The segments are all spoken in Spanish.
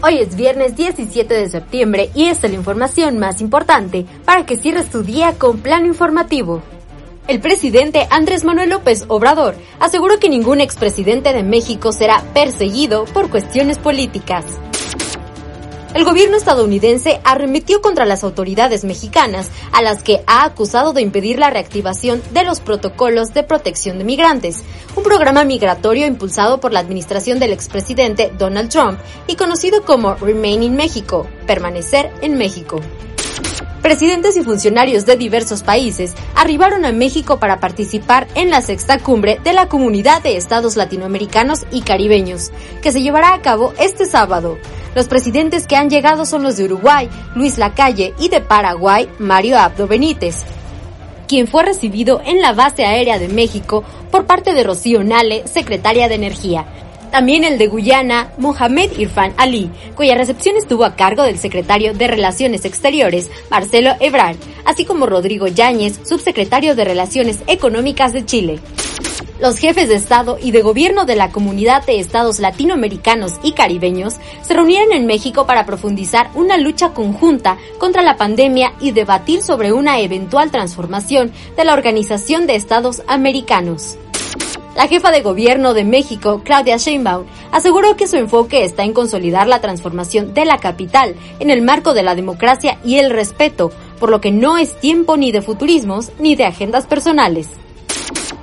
Hoy es viernes 17 de septiembre y esta es la información más importante para que cierres tu día con plano informativo. El presidente Andrés Manuel López Obrador aseguró que ningún expresidente de México será perseguido por cuestiones políticas. El gobierno estadounidense arremetió contra las autoridades mexicanas, a las que ha acusado de impedir la reactivación de los protocolos de protección de migrantes, un programa migratorio impulsado por la administración del expresidente Donald Trump y conocido como Remain in México, permanecer en México. Presidentes y funcionarios de diversos países arribaron a México para participar en la sexta cumbre de la Comunidad de Estados Latinoamericanos y Caribeños, que se llevará a cabo este sábado. Los presidentes que han llegado son los de Uruguay, Luis Lacalle, y de Paraguay, Mario Abdo Benítez quien fue recibido en la base aérea de México por parte de Rocío Nale, secretaria de Energía, también el de Guyana, Mohamed Irfan Ali, cuya recepción estuvo a cargo del secretario de Relaciones Exteriores, Marcelo Ebrard, así como Rodrigo Yáñez, subsecretario de Relaciones Económicas de Chile. Los jefes de Estado y de Gobierno de la Comunidad de Estados Latinoamericanos y Caribeños se reunieron en México para profundizar una lucha conjunta contra la pandemia y debatir sobre una eventual transformación de la Organización de Estados Americanos. La jefa de gobierno de México, Claudia Sheinbaum, aseguró que su enfoque está en consolidar la transformación de la capital en el marco de la democracia y el respeto, por lo que no es tiempo ni de futurismos ni de agendas personales.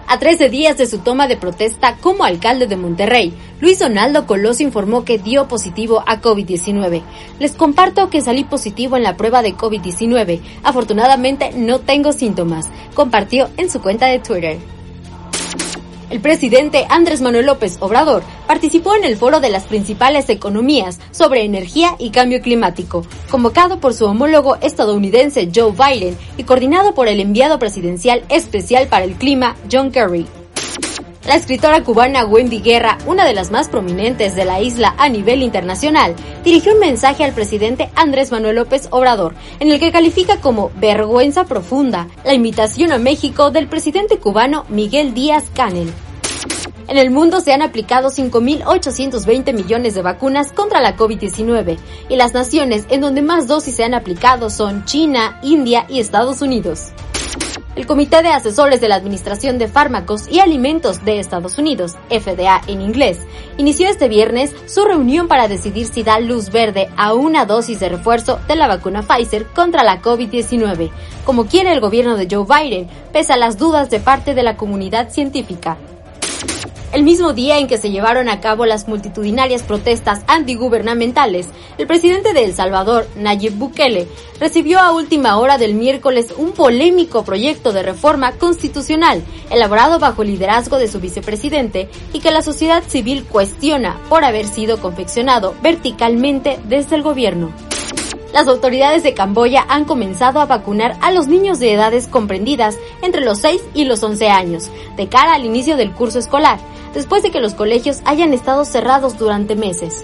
A 13 días de su toma de protesta como alcalde de Monterrey, Luis Donaldo Colosio informó que dio positivo a COVID-19. Les comparto que salí positivo en la prueba de COVID-19. Afortunadamente no tengo síntomas, compartió en su cuenta de Twitter. El presidente Andrés Manuel López Obrador participó en el foro de las principales economías sobre energía y cambio climático, convocado por su homólogo estadounidense Joe Biden y coordinado por el enviado presidencial especial para el clima John Kerry. La escritora cubana Wendy Guerra, una de las más prominentes de la isla a nivel internacional, dirigió un mensaje al presidente Andrés Manuel López Obrador, en el que califica como vergüenza profunda la invitación a México del presidente cubano Miguel Díaz Canel. En el mundo se han aplicado 5.820 millones de vacunas contra la COVID-19 y las naciones en donde más dosis se han aplicado son China, India y Estados Unidos. El Comité de Asesores de la Administración de Fármacos y Alimentos de Estados Unidos, FDA en inglés, inició este viernes su reunión para decidir si da luz verde a una dosis de refuerzo de la vacuna Pfizer contra la COVID-19, como quiere el gobierno de Joe Biden, pese a las dudas de parte de la comunidad científica. El mismo día en que se llevaron a cabo las multitudinarias protestas antigubernamentales, el presidente de El Salvador, Nayib Bukele, recibió a última hora del miércoles un polémico proyecto de reforma constitucional elaborado bajo el liderazgo de su vicepresidente y que la sociedad civil cuestiona por haber sido confeccionado verticalmente desde el gobierno las autoridades de Camboya han comenzado a vacunar a los niños de edades comprendidas entre los 6 y los 11 años, de cara al inicio del curso escolar, después de que los colegios hayan estado cerrados durante meses.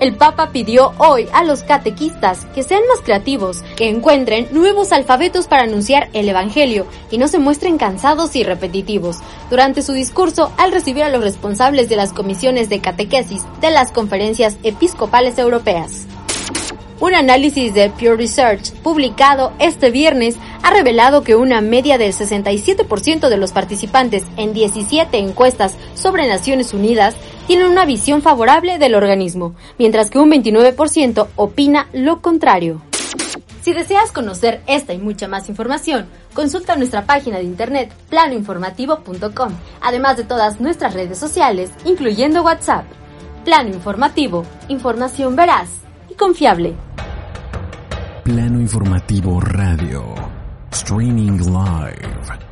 El Papa pidió hoy a los catequistas que sean más creativos, que encuentren nuevos alfabetos para anunciar el Evangelio y no se muestren cansados y repetitivos durante su discurso al recibir a los responsables de las comisiones de catequesis de las conferencias episcopales europeas. Un análisis de Pure Research publicado este viernes ha revelado que una media del 67% de los participantes en 17 encuestas sobre Naciones Unidas tienen una visión favorable del organismo, mientras que un 29% opina lo contrario. Si deseas conocer esta y mucha más información, consulta nuestra página de internet planoinformativo.com, además de todas nuestras redes sociales, incluyendo WhatsApp. Plano Informativo, información veraz confiable. Plano Informativo Radio. Streaming Live.